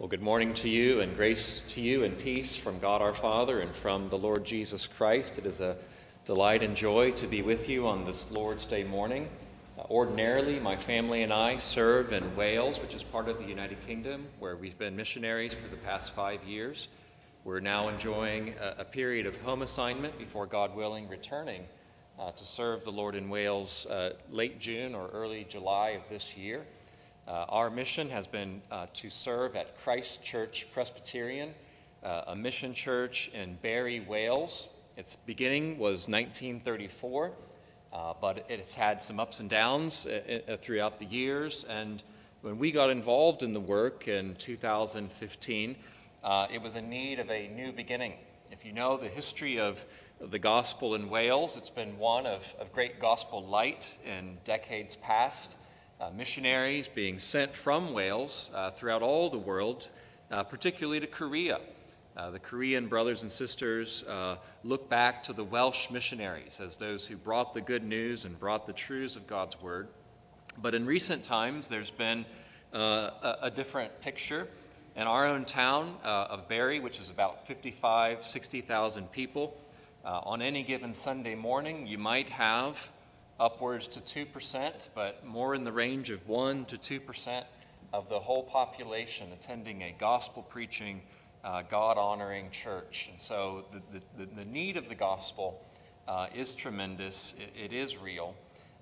Well, good morning to you, and grace to you, and peace from God our Father and from the Lord Jesus Christ. It is a delight and joy to be with you on this Lord's Day morning. Uh, ordinarily, my family and I serve in Wales, which is part of the United Kingdom, where we've been missionaries for the past five years. We're now enjoying a, a period of home assignment before God willing, returning uh, to serve the Lord in Wales uh, late June or early July of this year. Uh, our mission has been uh, to serve at Christ Church Presbyterian, uh, a mission church in Barry, Wales. Its beginning was 1934, uh, but it's had some ups and downs uh, uh, throughout the years. And when we got involved in the work in 2015, it was in need of a new beginning. If you know the history of the gospel in Wales, it's been one of, of great gospel light in decades past uh, missionaries being sent from Wales uh, throughout all the world, uh, particularly to Korea. Uh, the Korean brothers and sisters uh, look back to the Welsh missionaries as those who brought the good news and brought the truths of God's word. But in recent times, there's been uh, a, a, different picture. In our own town of Barry, which is about 55, 60,000 people, on any given Sunday morning, you might have upwards to 2%, but more in the range of 1 to 2% of the whole population attending a gospel preaching, uh, God honoring church. And so the, the, the, need of the gospel uh, is tremendous, it, it is real.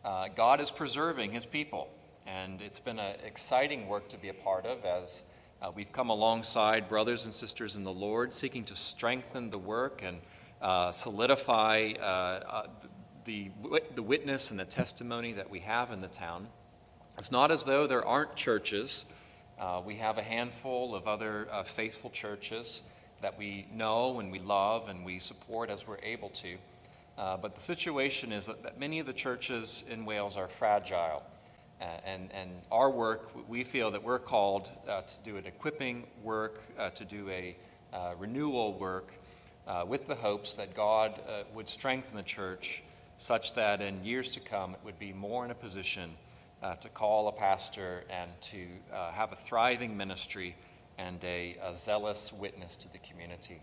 Uh, God is preserving his people, and it's been an exciting work to be a part of as uh, we've come alongside brothers and sisters in the Lord, seeking to strengthen the work and uh, solidify uh, the, the witness and the testimony that we have in the town. It's not as though there aren't churches. Uh, we have a handful of other uh, faithful churches that we know and we love and we support as we're able to. Uh, but the situation is that, that, many of the churches in Wales are fragile. Uh, and, and our work, we feel that we're called uh, to do an equipping work, uh, to do a renewal work, with the hopes that God would strengthen the church such that in years to come it would be more in a position uh, to call a pastor and to uh, have a thriving ministry and a, a, zealous witness to the community.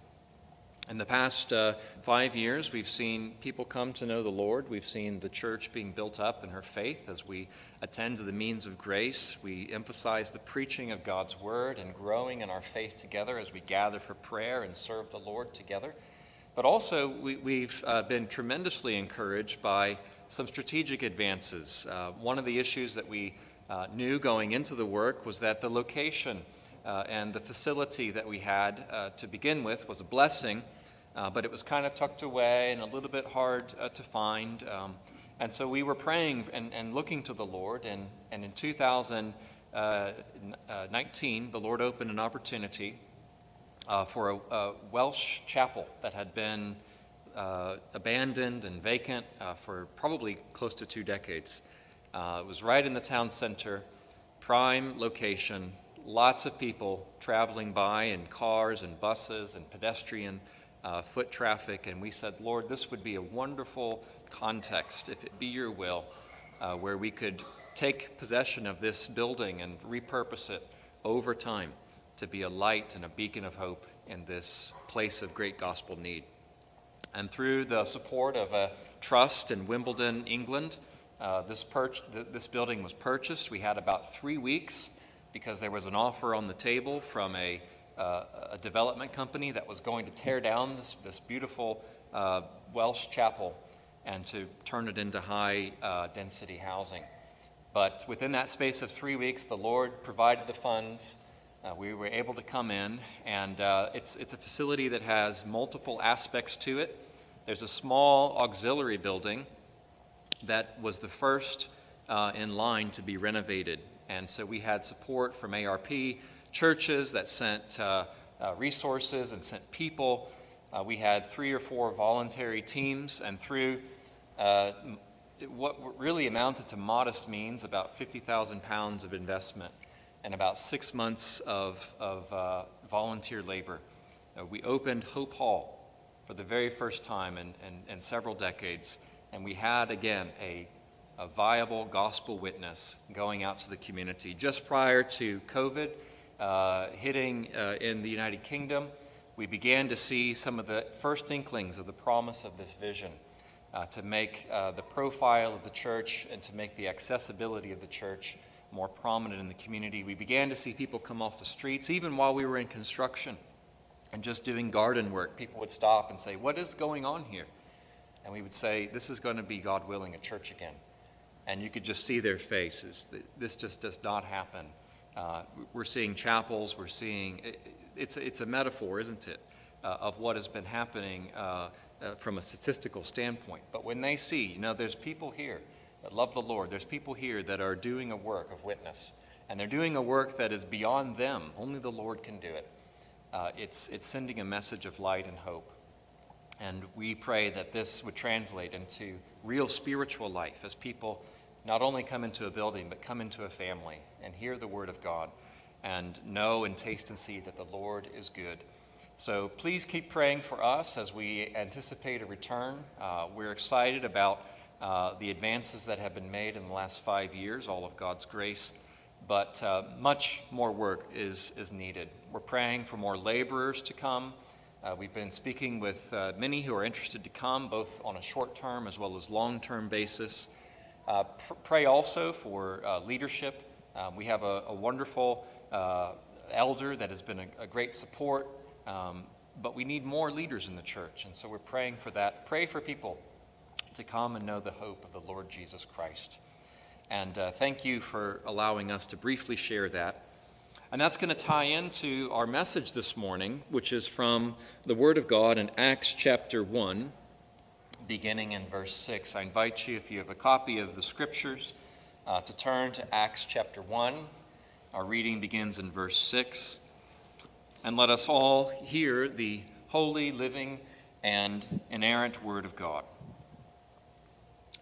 In the past uh, five years, we've seen people come to know the Lord. We've seen the church being built up in her faith as we attend to the means of grace. We emphasize the preaching of God's word and growing in our faith together as we gather for prayer and serve the Lord together. But also, we, have uh, been tremendously encouraged by some strategic advances. Uh, one of the issues that we uh, knew going into the work was that the location uh, and the facility that we had uh, to begin with was a blessing, uh, but it was kind of tucked away and a little bit hard to find. Um, and so we were praying and, and, looking to the Lord, and, and in 2019, the Lord opened an opportunity uh, for a, a, Welsh chapel that had been uh, abandoned and vacant uh, for probably close to two decades. Uh, it was right in the town center, prime location, lots of people traveling by in cars and buses and pedestrian uh, foot traffic. And we said, Lord, this would be a wonderful context, if it be your will, where we could take possession of this building and repurpose it over time to be a light and a beacon of hope in this place of great gospel need. And through the support of a trust in Wimbledon, England, uh, this, th- this building was purchased. We had about three weeks because there was an offer on the table from a, uh, a development company that was going to tear down this, this beautiful uh, Welsh chapel and to turn it into high uh, density housing. But within that space of three weeks, the Lord provided the funds uh, we were able to come in, and uh, it's, it's a facility that has multiple aspects to it. There's a small auxiliary building that was the first uh, in line to be renovated. And so we had support from ARP churches that sent uh, uh, resources and sent people. Uh, we had three or four voluntary teams, and through what really amounted to modest means, about 50,000 pounds of investment, and about six months of, of uh, volunteer labor. Uh, we opened Hope Hall for the very first time in, in, in several decades, and we had again a, a viable gospel witness going out to the community. Just prior to COVID, uh, hitting uh, in the United Kingdom, we began to see some of the first inklings of the promise of this vision uh, to make uh, the profile of the church and to make the accessibility of the church more prominent in the community. We began to see people come off the streets, even while we were in construction and just doing garden work. People would stop and say, What is going on here? And we would say, This is going to be, God willing, a church again. And you could just see their faces. This just does not happen. Uh, we're seeing chapels, we're seeing, it's, it's a metaphor, isn't it, uh, of what has been happening uh, uh, from a statistical standpoint. But when they see, you know, there's people here that love the Lord, there's people here that are doing a work of witness, and they're doing a work that is beyond them, only the Lord can do it. Uh, it's, it's sending a message of light and hope. And we pray that this would translate into real spiritual life as people not only come into a building, but come into a family and hear the word of God and know and taste and see that the Lord is good. So please keep praying for us as we anticipate a return. Uh, we're excited about uh, the advances that have been made in the last five years, all of God's grace, but uh, much more work is, is needed. We're praying for more laborers to come. Uh, we've been speaking with uh, many who are interested to come, both on a short term as well as long term basis. Uh, pr- pray also for leadership. We have a, a wonderful elder that has been a, a great support um, but we need more leaders in the church, and so we're praying for that. Pray for people to come and know the hope of the Lord Jesus Christ. And uh, thank you for allowing us to briefly share that. And that's going to tie into our message this morning, which is from the Word of God in Acts chapter 1, beginning in verse 6. I invite you, if you have a copy of the Scriptures, uh, to turn to Acts chapter 1. Our reading begins in verse 6 and let us all hear the holy, living, and inerrant Word of God.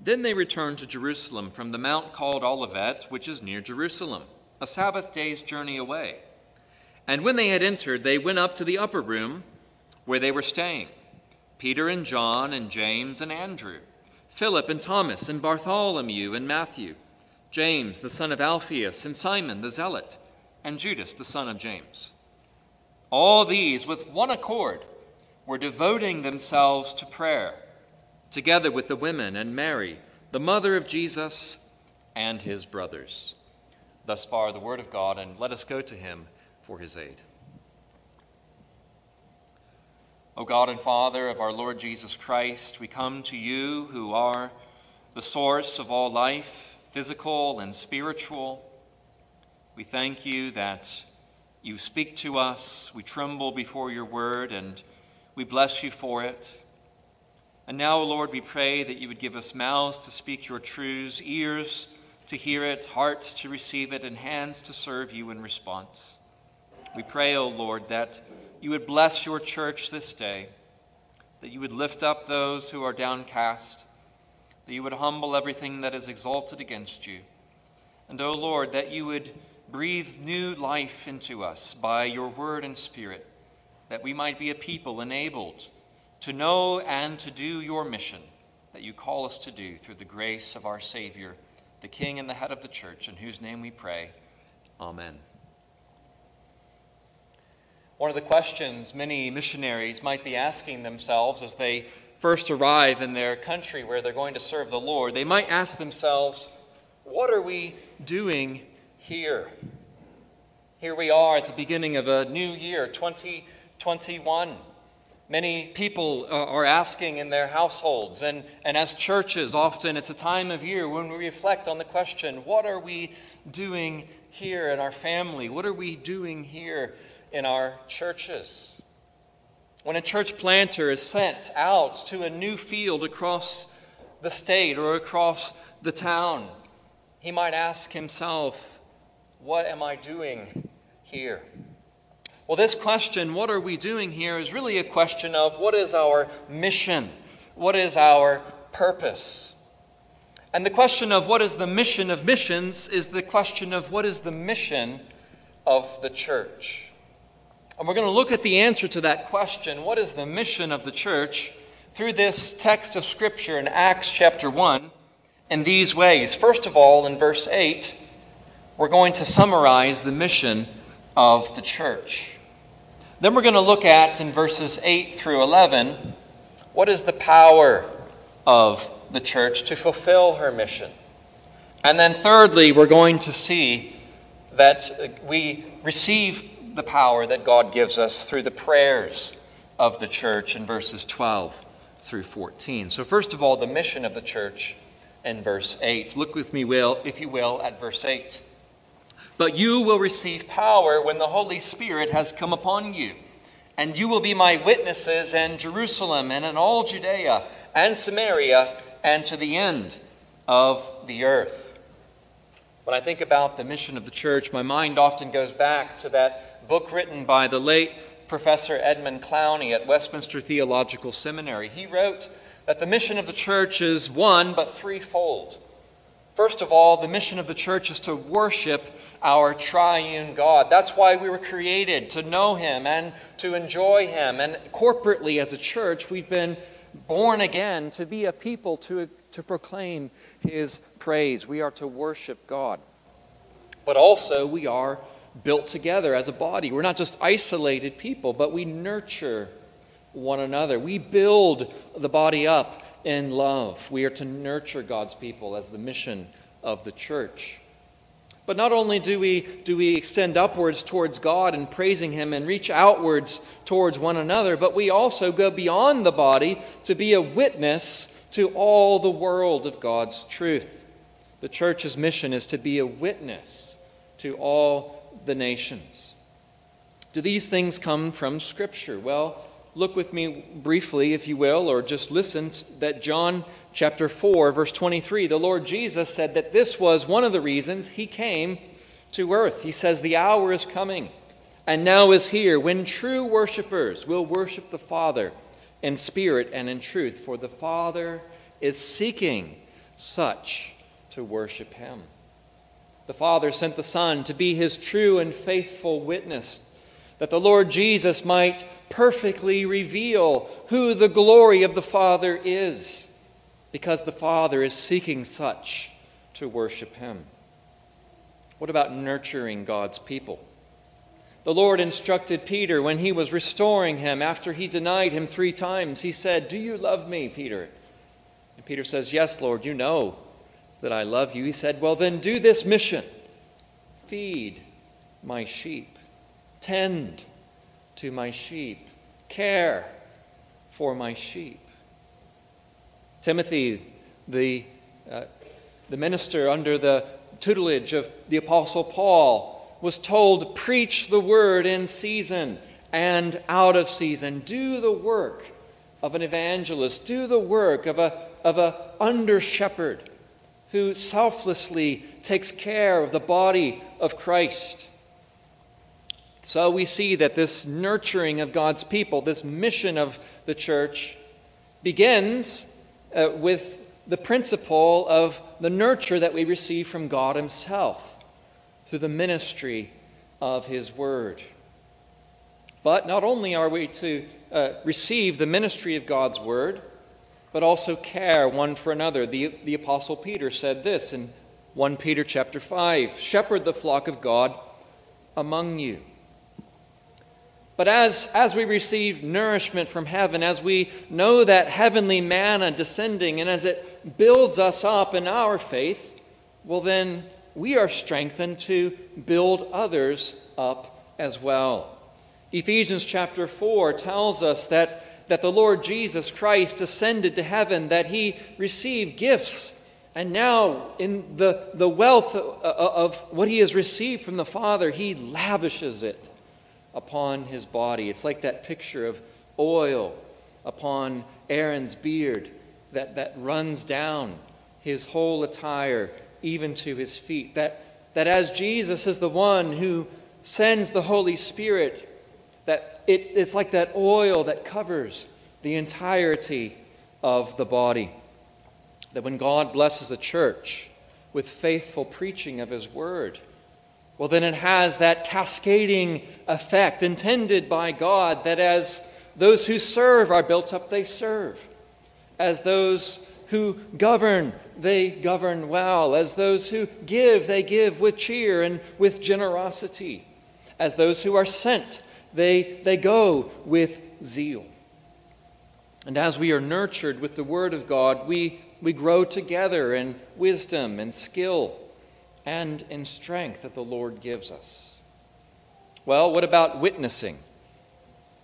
Then they returned to Jerusalem from the mount called Olivet, which is near Jerusalem, a Sabbath day's journey away. And when they had entered, they went up to the upper room where they were staying Peter and John and James and Andrew, Philip and Thomas and Bartholomew and Matthew, James the son of Alphaeus and Simon the Zealot, and Judas the son of James. All these, with one accord, were devoting themselves to prayer, together with the women and Mary, the mother of Jesus, and his brothers. Thus far, the word of God, and let us go to him for his aid. O God and Father of our Lord Jesus Christ, we come to you who are the source of all life, physical and spiritual. We thank you that you speak to us. We tremble before your word, and we bless you for it. And now, O Lord, we pray that you would give us mouths to speak your truths, ears to hear it, hearts to receive it, and hands to serve you in response. We pray, O Lord, that you would bless your church this day, that you would lift up those who are downcast, that you would humble everything that is exalted against you. And, O Lord, that you would breathe new life into us by your word and spirit, that we might be a people enabled to know and to do your mission that you call us to do through the grace of our Savior, the King and the head of the church, in whose name we pray. Amen. One of the questions many missionaries might be asking themselves as they first arrive in their country where they're going to serve the Lord, they might ask themselves, What are we doing here. Here we are at the beginning of a new year, 2021. Many people uh, are asking in their households, and, and as churches, often it's a time of year when we reflect on the question what are we doing here in our family? What are we doing here in our churches? When a church planter is sent out to a new field across the state or across the town, he might ask himself, What am I doing here? Well, this question, what are we doing here, is really a question of what is our mission? What is our purpose? And the question of what is the mission of missions is the question of what is the mission of the church. And we're going to look at the answer to that question, what is the mission of the church, through this text of Scripture in Acts chapter 1 in these ways. First of all, in verse 8, we're going to summarize the mission of the church. Then we're going to look at, in verses 8 through 11, what is the power of the church to fulfill her mission. And then, thirdly, we're going to see that we receive the power that God gives us through the prayers of the church in verses 12 through 14. So, first of all, the mission of the church in verse 8. Look with me, will, if you will, at verse 8. But you will receive power when the Holy Spirit has come upon you, and you will be my witnesses in Jerusalem and in all Judea and Samaria and to the end of the earth. When I think about the mission of the church, my mind often goes back to that book written by the late Professor Edmund Clowney at Westminster Theological Seminary. He wrote that the mission of the church is one but threefold. First of all, the mission of the church is to worship our triune God. That's why we were created, to know Him and to enjoy Him. And corporately, as a church, we've been born again to be a people to, to proclaim His praise. We are to worship God. But also, we are built together as a body. We're not just isolated people, but we nurture one another. We build the body up in love. We are to nurture God's people as the mission of the church. But not only do we, do we extend upwards towards God and praising Him and reach outwards towards one another, but we also go beyond the body to be a witness to all the world of God's truth. The church's mission is to be a witness to all the nations. Do these things come from Scripture? Well, look with me briefly, if you will, or just listen that John chapter 4, verse 23, the Lord Jesus said that this was one of the reasons he came to earth. He says, The hour is coming and now is here when true worshipers will worship the Father in spirit and in truth, for the Father is seeking such to worship him. The Father sent the Son to be his true and faithful witness that the Lord Jesus might perfectly reveal who the glory of the Father is, because the Father is seeking such to worship Him. What about nurturing God's people? The Lord instructed Peter when he was restoring him after he denied him three times. He said, Do you love me, Peter? And Peter says, Yes, Lord, you know that I love you. He said, Well, then do this mission feed my sheep. Tend to my sheep. Care for my sheep. Timothy, the, uh, the minister under the tutelage of the Apostle Paul, was told to preach the word in season and out of season. Do the work of an evangelist. Do the work of a, of a under shepherd who selflessly takes care of the body of Christ. So we see that this nurturing of God's people, this mission of the church, begins uh, with the principle of the nurture that we receive from God Himself through the ministry of His Word. But not only are we to uh, receive the ministry of God's Word, but also care one for another. The, the Apostle Peter said this in 1 Peter chapter 5 Shepherd the flock of God among you but as, as we receive nourishment from heaven, as we know that heavenly manna descending, and as it builds us up in our faith, well, then we are strengthened to build others up as well. Ephesians chapter 4 tells us that, that the Lord Jesus Christ ascended to heaven, that he received gifts, and now in the, the wealth of, of what he has received from the Father, he lavishes it upon his body. It's like that picture of oil upon Aaron's beard that, that runs down his whole attire, even to his feet. That, that as Jesus is the one who sends the Holy Spirit, that it, it's like that oil that covers the entirety of the body. That when God blesses a church with faithful preaching of his word, well, then it has that cascading effect intended by God that as those who serve are built up, they serve. As those who govern, they govern well. As those who give, they give with cheer and with generosity. As those who are sent, they, they go with zeal. And as we are nurtured with the Word of God, we, we grow together in wisdom and skill and in strength that the Lord gives us. Well, what about witnessing?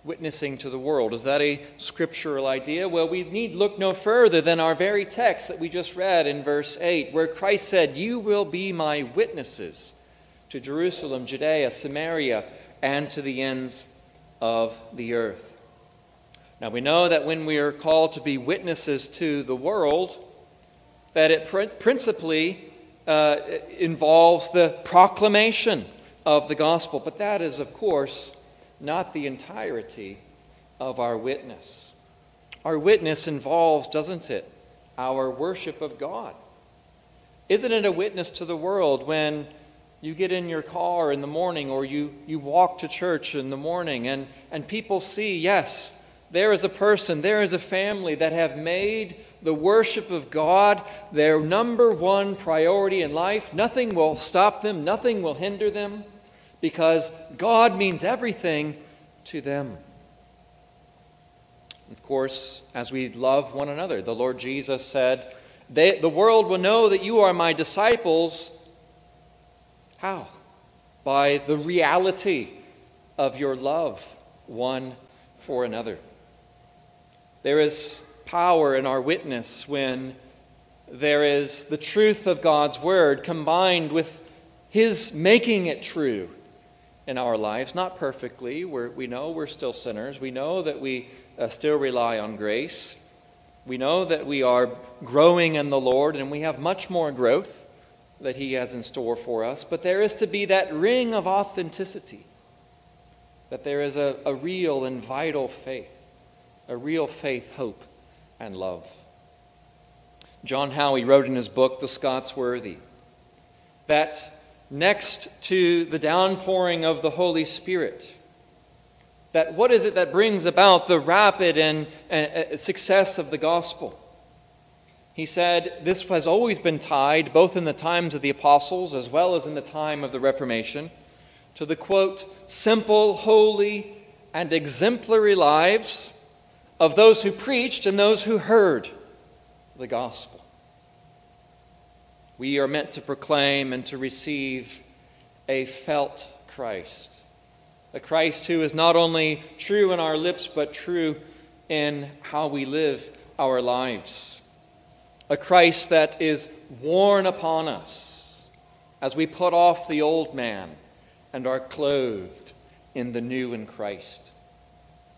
Witnessing to the world. Is that a scriptural idea? Well, we need look no further than our very text that we just read in verse 8, where Christ said, You will be my witnesses to Jerusalem, Judea, Samaria, and to the ends of the earth. Now, we know that when we are called to be witnesses to the world, that it principally uh, involves the proclamation of the gospel. But that is, of course, not the entirety of our witness. Our witness involves, doesn't it, our worship of God? Isn't it a witness to the world when you get in your car in the morning or you, you walk to church in the morning and, and people see, yes, there is a person, there is a family that have made the worship of God their number one priority in life. Nothing will stop them, nothing will hinder them, because God means everything to them. Of course, as we love one another, the Lord Jesus said, they, The world will know that you are my disciples. How? By the reality of your love one for another. There is power in our witness when there is the truth of God's word combined with His making it true in our lives. Not perfectly. We're, we know we're still sinners. We know that we uh, still rely on grace. We know that we are growing in the Lord and we have much more growth that He has in store for us. But there is to be that ring of authenticity, that there is a, a real and vital faith, a real faith, hope and love. John Howie wrote in his book, The Scots Worthy, that next to the downpouring of the Holy Spirit, that what is it that brings about the rapid and uh, success of the gospel? He said this has always been tied, both in the times of the apostles as well as in the time of the Reformation, to the quote, simple, holy, and exemplary lives of those who preached and those who heard the gospel. We are meant to proclaim and to receive a felt Christ, a Christ who is not only true in our lips, but true in how we live our lives, a Christ that is worn upon us as we put off the old man and are clothed in the new in Christ.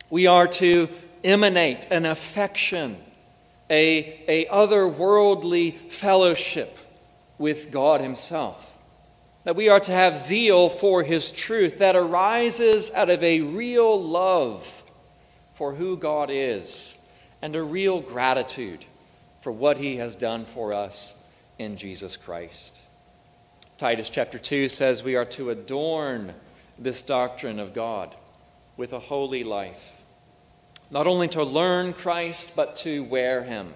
We are to emanate an affection, a, a otherworldly fellowship with God Himself. That we are to have zeal for His truth that arises out of a real love for who God is and a real gratitude for what He has done for us in Jesus Christ. Titus chapter 2 says we are to adorn this doctrine of God with a holy life not only to learn Christ, but to wear him.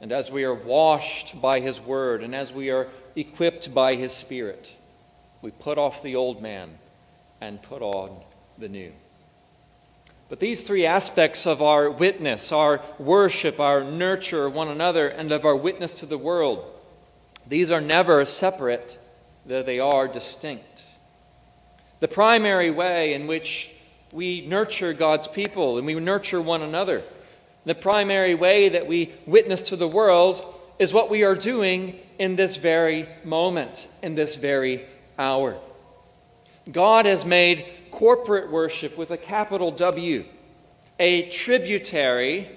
And as we are washed by his word and as we are equipped by his spirit, we put off the old man and put on the new. But these three aspects of our witness, our worship, our nurture one another, and of our witness to the world, these are never separate, though they are distinct. The primary way in which we nurture God's people and we nurture one another. The primary way that we witness to the world is what we are doing in this very moment, in this very hour. God has made corporate worship with a capital W a tributary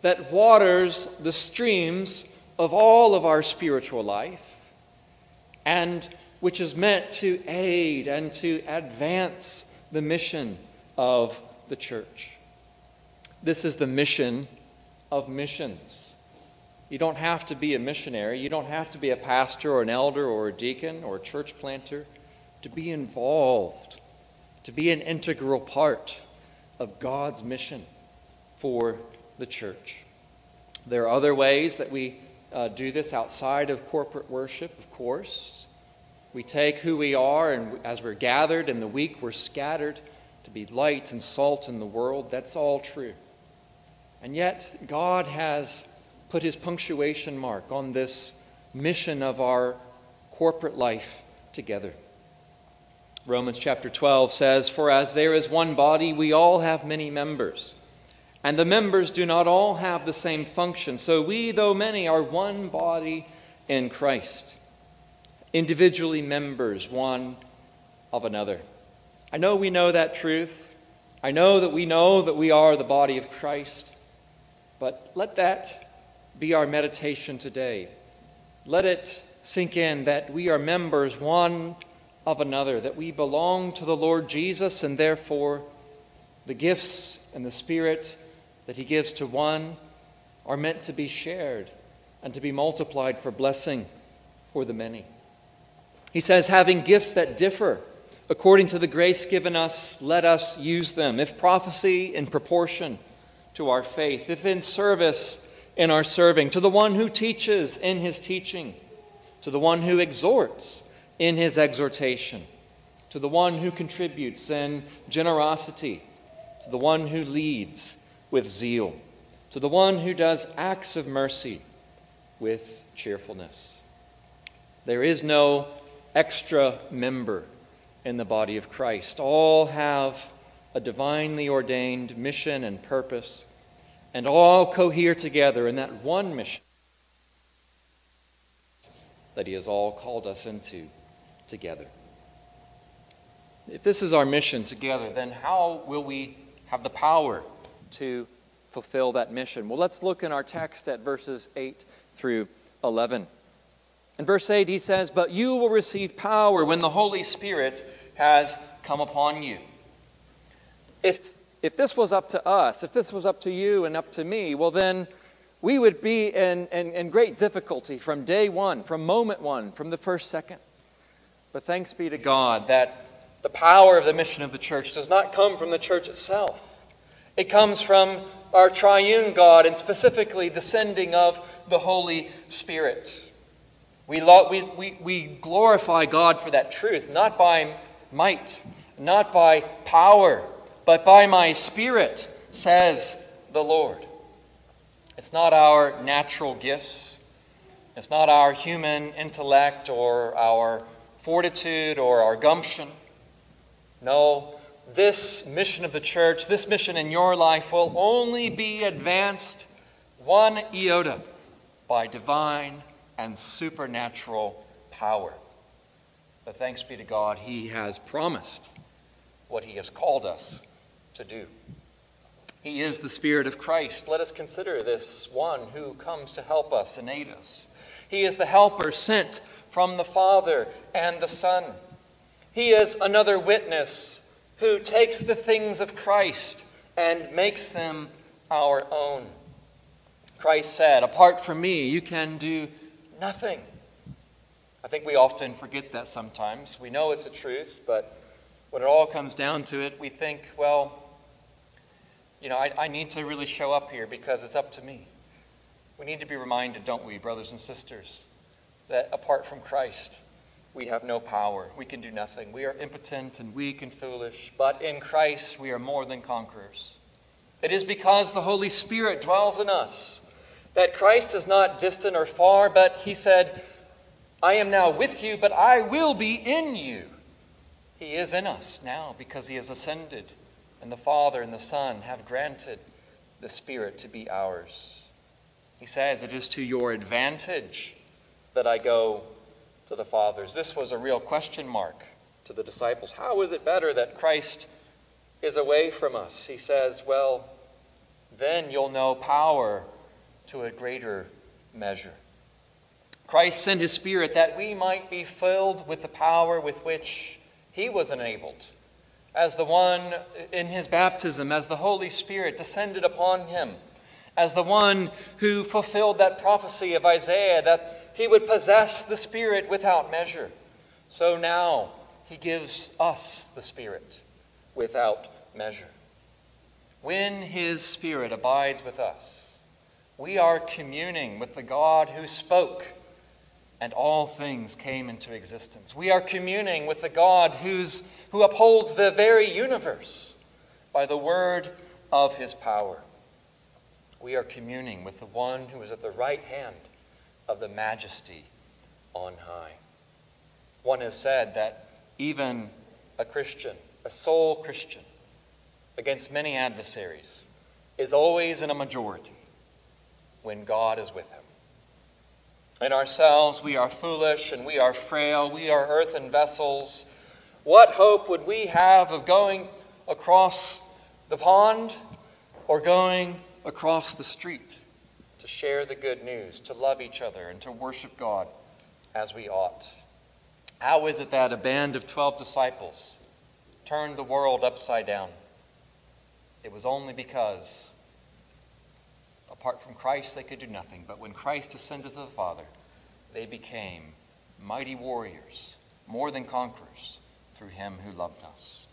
that waters the streams of all of our spiritual life and which is meant to aid and to advance the mission of the church. This is the mission of missions. You don't have to be a missionary, you don't have to be a pastor or an elder or a deacon or a church planter to be involved, to be an integral part of God's mission for the church. There are other ways that we uh, do this outside of corporate worship, of course. We take who we are, and as we're gathered in the week, we're scattered be light and salt in the world. That's all true. And yet, God has put his punctuation mark on this mission of our corporate life together. Romans chapter 12 says, For as there is one body, we all have many members, and the members do not all have the same function. So we, though many, are one body in Christ, individually members one of another. I know we know that truth. I know that we know that we are the body of Christ. But let that be our meditation today. Let it sink in that we are members one of another, that we belong to the Lord Jesus, and therefore the gifts and the Spirit that He gives to one are meant to be shared and to be multiplied for blessing for the many. He says, having gifts that differ According to the grace given us, let us use them. If prophecy, in proportion to our faith. If in service, in our serving. To the one who teaches, in his teaching. To the one who exhorts, in his exhortation. To the one who contributes in generosity. To the one who leads with zeal. To the one who does acts of mercy with cheerfulness. There is no extra member in the body of Christ. All have a divinely ordained mission and purpose, and all cohere together in that one mission that He has all called us into together. If this is our mission together, then how will we have the power to fulfill that mission? Well, let's look in our text at verses 8 through 11. In verse 8, he says, But you will receive power when the Holy Spirit has come upon you. If, if this was up to us, if this was up to you and up to me, well, then we would be in, in, in great difficulty from day one, from moment one, from the first second. But thanks be to God that the power of the mission of the church does not come from the church itself. It comes from our triune God and specifically the sending of the Holy Spirit. We, lo- we, we, we glorify God for that truth, not by might, not by power, but by my Spirit, says the Lord. It's not our natural gifts, it's not our human intellect or our fortitude or our gumption. No, this mission of the church, this mission in your life, will only be advanced one iota by divine and supernatural power. But thanks be to God, He has promised what He has called us to do. He is the Spirit of Christ. Let us consider this one who comes to help us and aid us. He is the helper sent from the Father and the Son. He is another witness who takes the things of Christ and makes them our own. Christ said, Apart from me, you can do nothing. I think we often forget that sometimes. We know it's a truth, but when it all comes down to it, we think, well, you know, I, I need to really show up here because it's up to me. We need to be reminded, don't we, brothers and sisters, that apart from Christ, we have no power. We can do nothing. We are impotent and weak and foolish, but in Christ we are more than conquerors. It is because the Holy Spirit dwells in us that Christ is not distant or far, but he said, I am now with you, but I will be in you. He is in us now because he has ascended and the Father and the Son have granted the Spirit to be ours. He says, It is to your advantage that I go to the Father's. This was a real question mark to the disciples. How is it better that Christ is away from us? He says, Well, then you'll know power to a greater measure. Christ sent his Spirit that we might be filled with the power with which he was enabled. As the one in his baptism, as the Holy Spirit descended upon him, as the one who fulfilled that prophecy of Isaiah that he would possess the Spirit without measure. So now he gives us the Spirit without measure. When his Spirit abides with us, we are communing with the God who spoke and all things came into existence. We are communing with the God who's, who upholds the very universe by the word of his power. We are communing with the one who is at the right hand of the majesty on high. One has said that even a Christian, a sole Christian, against many adversaries, is always in a majority when God is with him. In ourselves, we are foolish and we are frail. We are earthen vessels. What hope would we have of going across the pond or going across the street to share the good news, to love each other, and to worship God as we ought? How is it that a band of 12 disciples turned the world upside down? It was only because Apart from Christ, they could do nothing. But when Christ ascended to the Father, they became mighty warriors, more than conquerors, through him who loved us.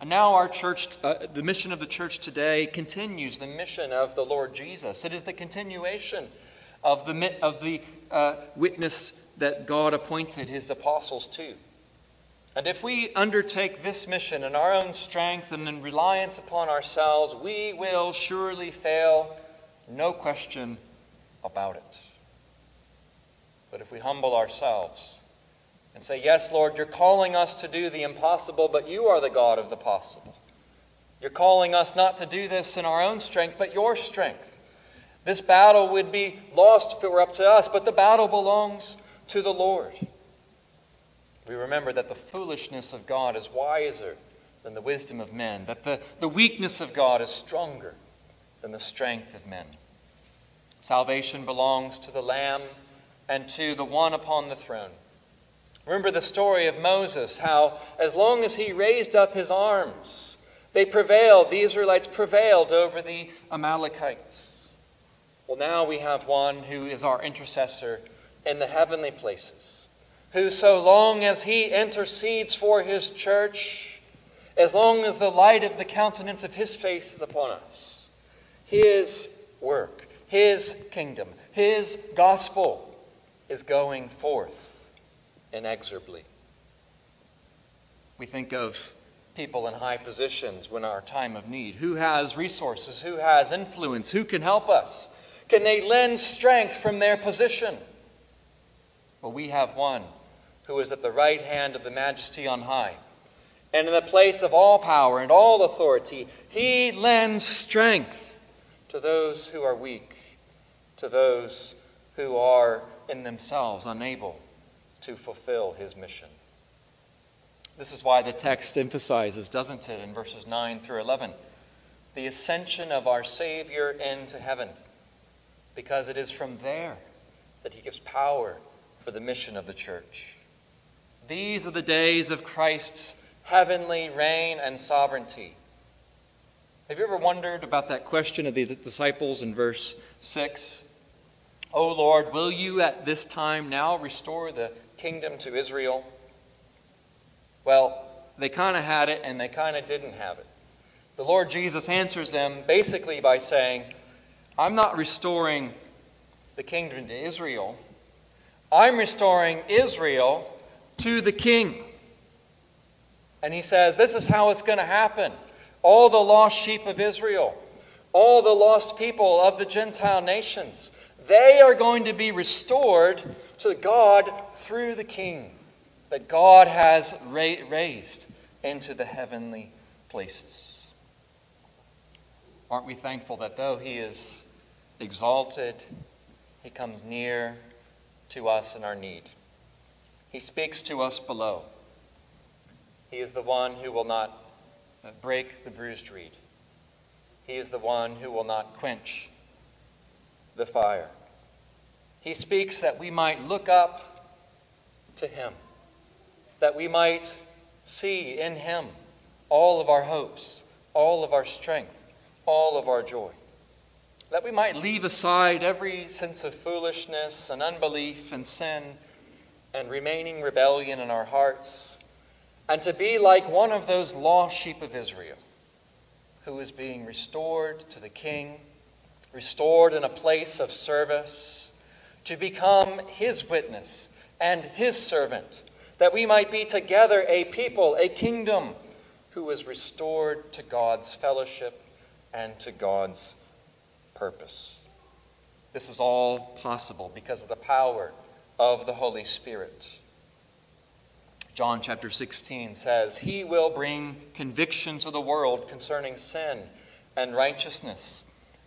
And now, our church, uh, the mission of the church today continues the mission of the Lord Jesus. It is the continuation of the, of the uh, witness that God appointed his apostles to. And if we undertake this mission in our own strength and in reliance upon ourselves, we will surely fail no question about it. But if we humble ourselves and say, Yes, Lord, you're calling us to do the impossible, but you are the God of the possible. You're calling us not to do this in our own strength, but your strength. This battle would be lost if it were up to us, but the battle belongs to the Lord. We remember that the foolishness of God is wiser than the wisdom of men, that the, the weakness of God is stronger than the strength of men. Salvation belongs to the Lamb and to the one upon the throne. Remember the story of Moses, how as long as he raised up his arms, they prevailed, the Israelites prevailed over the Amalekites. Well, now we have one who is our intercessor in the heavenly places, who, so long as he intercedes for his church, as long as the light of the countenance of his face is upon us, his work, His kingdom, His gospel is going forth inexorably. We think of people in high positions when our time of need. Who has resources? Who has influence? Who can help us? Can they lend strength from their position? Well, we have one who is at the right hand of the majesty on high. And in the place of all power and all authority, he lends strength to those who are weak, to those who are in themselves unable to fulfill his mission. This is why the text emphasizes, doesn't it, in verses 9 through 11, the ascension of our Savior into heaven, because it is from there that he gives power for the mission of the church. These are the days of Christ's heavenly reign and sovereignty have you ever wondered about that question of the disciples in verse 6? O Lord, will you at this time now restore the kingdom to Israel? Well, they kind of had it and they kind of didn't have it. The Lord Jesus answers them basically by saying, I'm not restoring the kingdom to Israel, I'm restoring Israel to the king. And he says, This is how it's going to happen all the lost sheep of Israel, all the lost people of the Gentile nations. They are going to be restored to God through the King that God has ra- raised into the heavenly places. Aren't we thankful that though he is exalted, he comes near to us in our need? He speaks to us below. He is the one who will not Uh, break the bruised reed. He is the one who will not quench the fire. He speaks that we might look up to him, that we might see in him all of our hopes, all of our strength, all of our joy. That we might leave aside every sense of foolishness and unbelief and sin and remaining rebellion in our hearts, and to be like one of those lost sheep of Israel who is being restored to the king, restored in a place of service, to become his witness and his servant, that we might be together a people, a kingdom, who is restored to God's fellowship and to God's purpose. This is all possible because of the power of the Holy Spirit. John chapter 16 says, He will bring conviction to the world concerning sin and righteousness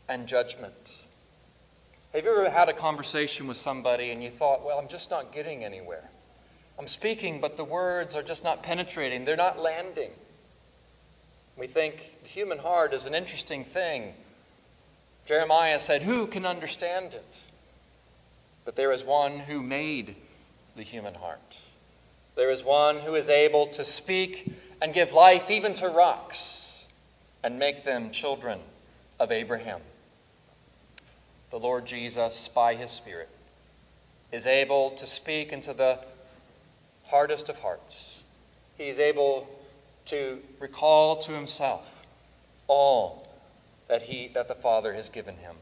and judgment. Have you ever had a conversation with somebody and you thought, well, I'm just not getting anywhere? I'm speaking, but the words are just not penetrating, they're not landing. We think the human heart is an interesting thing. Jeremiah said, Who can understand it? But there is one who made the human heart. There is one who is able to speak and give life even to rocks and make them children of Abraham. The Lord Jesus, by his Spirit, is able to speak into the hardest of hearts. He is able to recall to himself all that, he, that the Father has given him.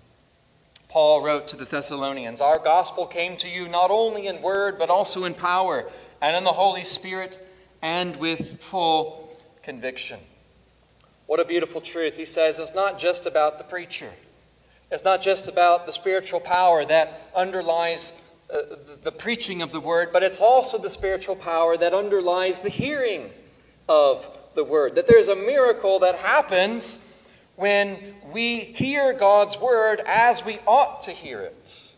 Paul wrote to the Thessalonians Our gospel came to you not only in word, but also in power and in the Holy Spirit and with full conviction. What a beautiful truth. He says it's not just about the preacher, it's not just about the spiritual power that underlies uh, the preaching of the word, but it's also the spiritual power that underlies the hearing of the word. That there's a miracle that happens when we hear God's word as we ought to hear it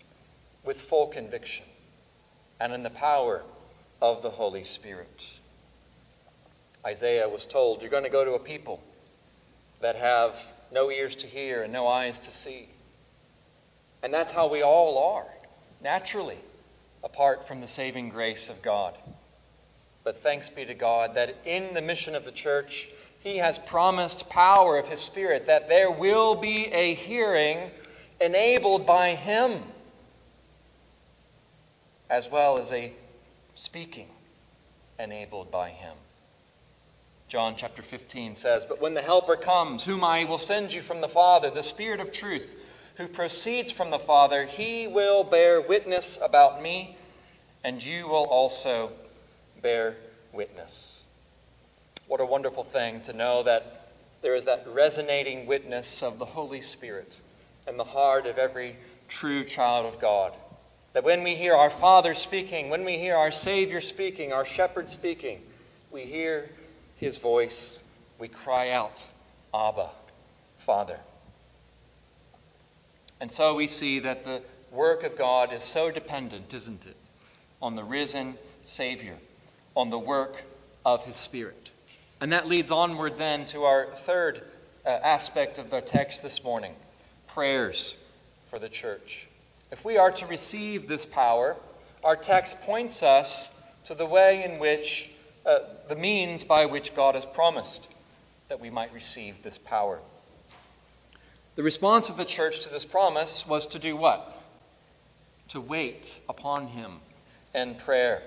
with full conviction and in the power of the Holy Spirit. Isaiah was told, You're going to go to a people that have no ears to hear and no eyes to see. And that's how we all are, naturally, apart from the saving grace of God. But thanks be to God that in the mission of the church, He has promised power of His Spirit, that there will be a hearing enabled by Him, as well as a speaking enabled by him. John chapter 15 says, But when the Helper comes, whom I will send you from the Father, the Spirit of truth, who proceeds from the Father, he will bear witness about me, and you will also bear witness. What a wonderful thing to know that there is that resonating witness of the Holy Spirit in the heart of every true child of God. That when we hear our Father speaking, when we hear our Savior speaking, our Shepherd speaking, we hear His voice, we cry out, Abba, Father. And so we see that the work of God is so dependent, isn't it, on the risen Savior, on the work of His Spirit. And that leads onward then to our third uh, aspect of the text this morning prayers for the church. If we are to receive this power, our text points us to the way in which, uh, the means by which God has promised that we might receive this power. The response of the church to this promise was to do what? To wait upon Him in prayer.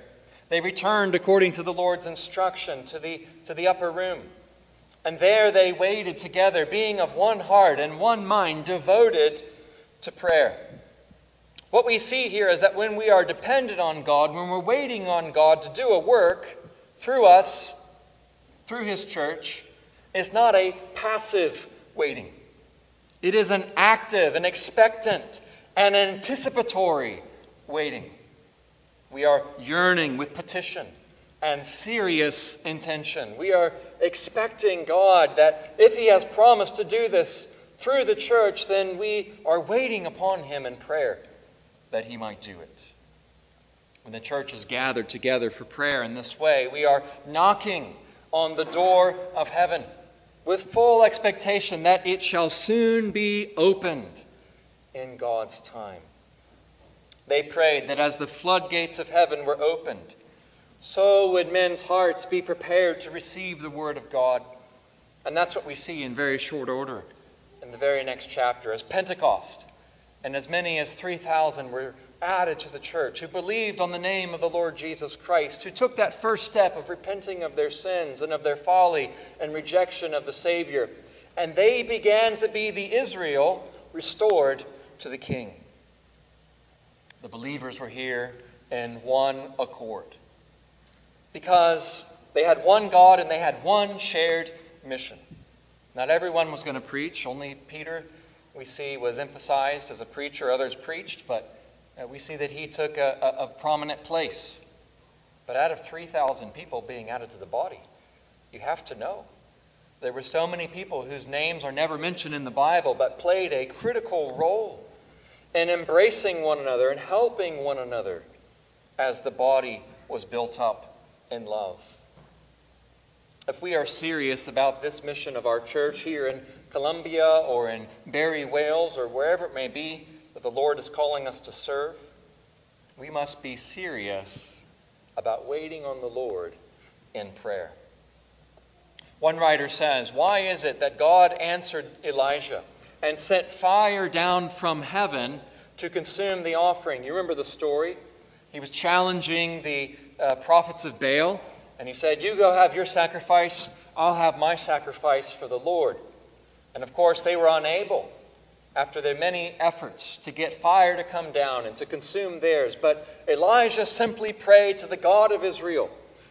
They returned according to the Lord's instruction to the, to the upper room. And there they waited together, being of one heart and one mind, devoted to prayer. What we see here is that when we are dependent on God, when we're waiting on God to do a work through us, through His church, is not a passive waiting. It is an active, an expectant, and anticipatory waiting. We are yearning with petition and serious intention. We are expecting God that if He has promised to do this through the church, then we are waiting upon him in prayer that he might do it. When the church is gathered together for prayer in this way, we are knocking on the door of heaven with full expectation that it shall soon be opened in God's time. They prayed that as the floodgates of heaven were opened, so would men's hearts be prepared to receive the Word of God. And that's what we see in very short order in the very next chapter. As Pentecost and as many as 3,000 were added to the church who believed on the name of the Lord Jesus Christ, who took that first step of repenting of their sins and of their folly and rejection of the Savior. And they began to be the Israel restored to the King. The believers were here in one accord because they had one God and they had one shared mission. Not everyone was going to preach. Only Peter, we see, was emphasized as a preacher. Others preached, but uh, we see that he took a, a, a prominent place. But out of 3,000 people being added to the body, you have to know. There were so many people whose names are never mentioned in the Bible, but played a critical role in embracing one another and helping one another as the body was built up in love. If we are serious about this mission of our church here in Columbia or in Barry, Wales, or wherever it may be that the Lord is calling us to serve, we must be serious about waiting on the Lord in prayer. One writer says, Why is it that God answered Elijah and sent fire down from heaven to consume the offering? You remember the story? He was challenging the uh, prophets of Baal, and he said, You go have your sacrifice, I'll have my sacrifice for the Lord. And of course, they were unable, after their many efforts, to get fire to come down and to consume theirs. But Elijah simply prayed to the God of Israel,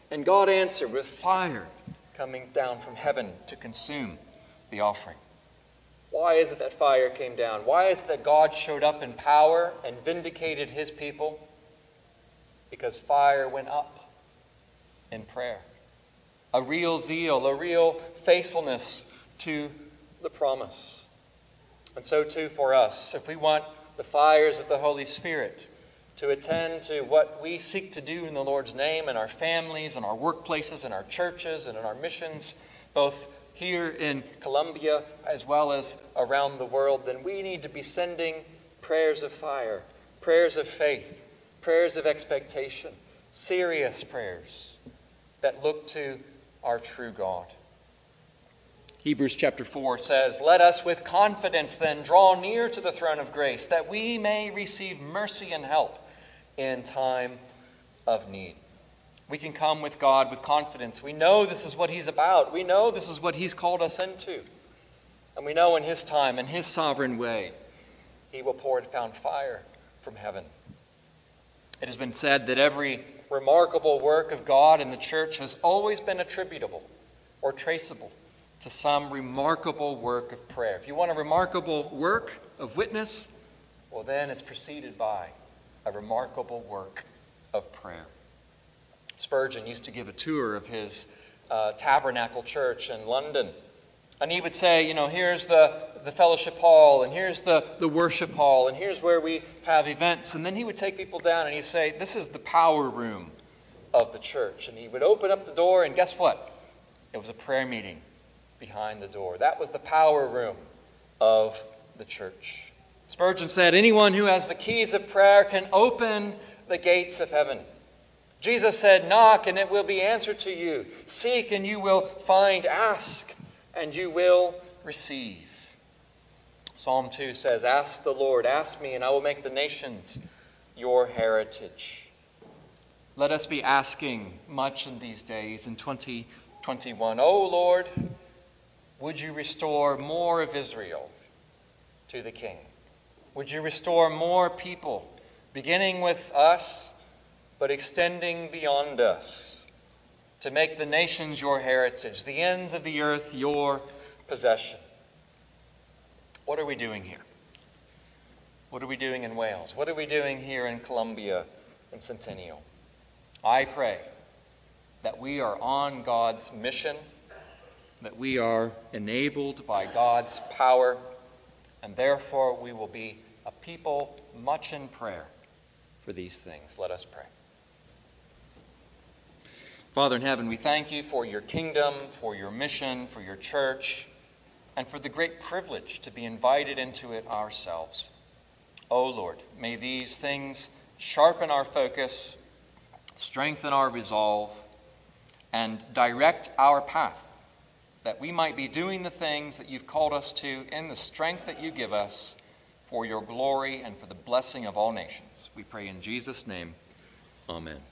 and God answered with fire coming down from heaven to consume the offering. Why is it that fire came down? Why is it that God showed up in power and vindicated his people? because fire went up in prayer. A real zeal, a real faithfulness to the promise. And so, too, for us, if we want the fires of the Holy Spirit to attend to what we seek to do in the Lord's name in our families, in our workplaces, in our churches, and in our missions, both here in Columbia as well as around the world, then we need to be sending prayers of fire, prayers of faith, prayers of expectation, serious prayers that look to our true God. Hebrews chapter 4 says, Let us with confidence then draw near to the throne of grace, that we may receive mercy and help in time of need. We can come with God with confidence. We know this is what He's about. We know this is what He's called us into. And we know in His time, in His sovereign way, He will pour down fire from heaven. It has been said that every remarkable work of God in the church has always been attributable or traceable to some remarkable work of prayer. If you want a remarkable work of witness, well, then it's preceded by a remarkable work of prayer. Spurgeon used to give a tour of his uh, tabernacle church in London. And he would say, you know, here's the, the fellowship hall, and here's the, the worship hall, and here's where we have events. And then he would take people down and he'd say, this is the power room of the church. And he would open up the door, and guess what? It was a prayer meeting behind the door. That was the power room of the church. Spurgeon said, anyone who has the keys of prayer can open the gates of heaven. Jesus said, Knock, and it will be answered to you. Seek, and you will find. Ask, and you will receive. Psalm 2 says, Ask the Lord, ask me, and I will make the nations your heritage. Let us be asking much in these days in 2021. Oh Lord, would you restore more of Israel to the King? Would you restore more people, beginning with us, but extending beyond us? to make the nations your heritage, the ends of the earth your possession. What are we doing here? What are we doing in Wales? What are we doing here in Columbia and Centennial? I pray that we are on God's mission, that we are enabled by God's power, and therefore we will be a people much in prayer for these things. Let us pray. Father in heaven, we thank you for your kingdom, for your mission, for your church, and for the great privilege to be invited into it ourselves. O oh Lord, may these things sharpen our focus, strengthen our resolve, and direct our path, that we might be doing the things that you've called us to in the strength that you give us for your glory and for the blessing of all nations. We pray in Jesus' name. Amen.